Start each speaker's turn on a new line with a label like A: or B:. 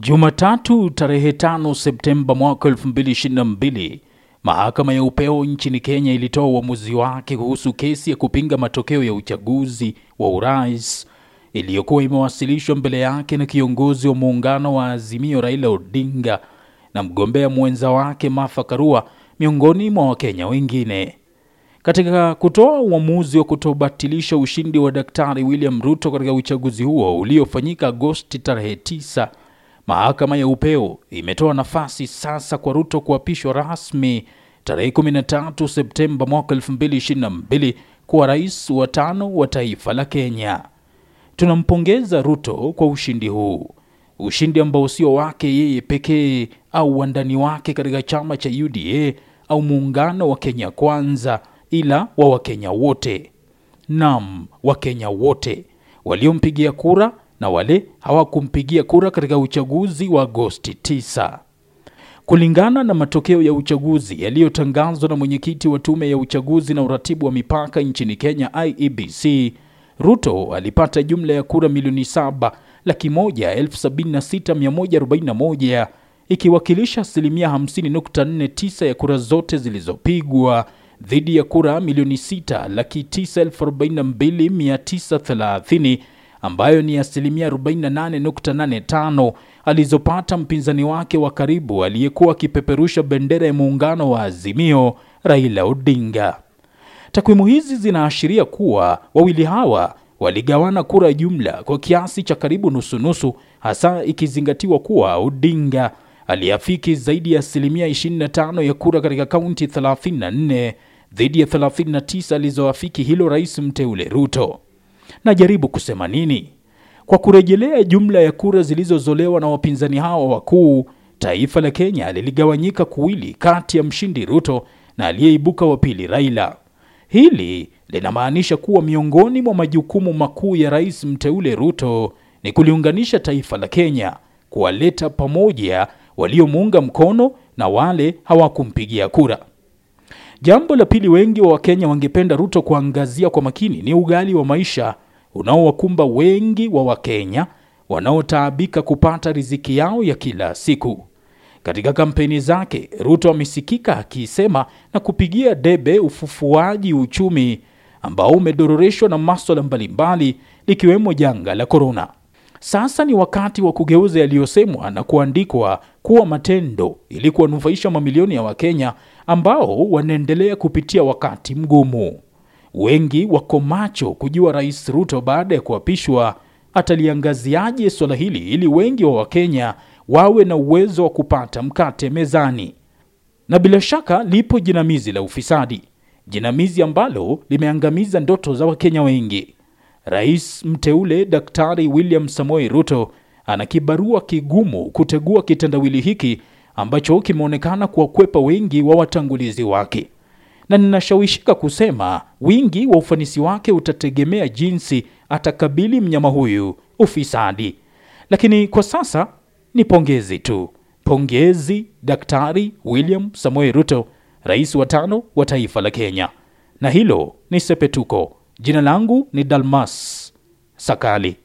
A: Jumatatu tarehe 5 Septemba mwaka 2022, mahakama ya upeo nchini Kenya ilitoa uamuzi wake kuhusu kesi ya kupinga matokeo ya uchaguzi wa urais iliyokuwa imewasilishwa mbele yake na kiongozi wa muungano wa Azimio Raila Odinga na mgombea mwenza wake Martha Karua miongoni mwa Wakenya wengine. Katika kutoa uamuzi wa kutobatilisha ushindi wa Daktari William Ruto katika uchaguzi huo uliofanyika Agosti tarehe 9, mahakama ya upeo imetoa nafasi sasa kwa Ruto kuapishwa rasmi tarehe 13 Septemba mwaka 2022 kuwa rais wa tano wa taifa la Kenya. Tunampongeza Ruto kwa ushindi huu, ushindi ambao sio wake yeye pekee au wandani wake katika chama cha UDA au muungano wa Kenya Kwanza, ila wa Wakenya wote. Naam, Wakenya wote waliompigia kura na wale hawakumpigia kura katika uchaguzi wa Agosti 9. Kulingana na matokeo ya uchaguzi yaliyotangazwa na mwenyekiti wa tume ya uchaguzi na uratibu wa mipaka nchini Kenya IEBC, Ruto alipata jumla ya kura milioni saba laki moja elfu sabini na sita mia moja arobaini na moja ikiwakilisha asilimia 50.49 ya kura zote zilizopigwa dhidi ya kura milioni sita laki tisa elfu arobaini na mbili mia tisa thelathini ambayo ni asilimia 48.85 alizopata mpinzani wake wa karibu aliyekuwa akipeperusha bendera ya muungano wa Azimio, Raila Odinga. Takwimu hizi zinaashiria kuwa wawili hawa waligawana kura jumla kwa kiasi cha karibu nusunusu, hasa ikizingatiwa kuwa Odinga aliafiki zaidi ya asilimia 25 ya kura katika kaunti 34 dhidi ya 39 alizoafiki hilo rais mteule Ruto. Najaribu kusema nini? Kwa kurejelea jumla ya kura zilizozolewa na wapinzani hawa wakuu, taifa la Kenya liligawanyika kuwili kati ya mshindi Ruto na aliyeibuka wa pili Raila. Hili linamaanisha kuwa miongoni mwa majukumu makuu ya rais mteule Ruto ni kuliunganisha taifa la Kenya, kuwaleta pamoja waliomuunga mkono na wale hawakumpigia kura. Jambo la pili, wengi wa Wakenya wangependa Ruto kuangazia kwa makini ni ughali wa maisha unaowakumba wengi wa Wakenya wanaotaabika kupata riziki yao ya kila siku. Katika kampeni zake, Ruto amesikika akisema na kupigia debe ufufuaji uchumi ambao umedororeshwa na maswala mbalimbali likiwemo janga la korona. Sasa ni wakati wa kugeuza yaliyosemwa na kuandikwa kuwa matendo ili kuwanufaisha mamilioni ya Wakenya ambao wanaendelea kupitia wakati mgumu. Wengi wako macho kujua Rais Ruto baada ya kuapishwa ataliangaziaje swala hili ili wengi wa Wakenya wawe na uwezo wa kupata mkate mezani. Na bila shaka lipo jinamizi la ufisadi, jinamizi ambalo limeangamiza ndoto za Wakenya wengi. Rais mteule Daktari William Samoei Ruto ana kibarua kigumu kutegua kitendawili hiki ambacho kimeonekana kuwakwepa wengi wa watangulizi wake, na ninashawishika kusema wingi wa ufanisi wake utategemea jinsi atakabili mnyama huyu ufisadi. Lakini kwa sasa ni pongezi tu, pongezi Daktari William Samoei Ruto, rais wa tano wa taifa la Kenya, na hilo ni sepetuko. Jina langu ni Dalmas Sakali.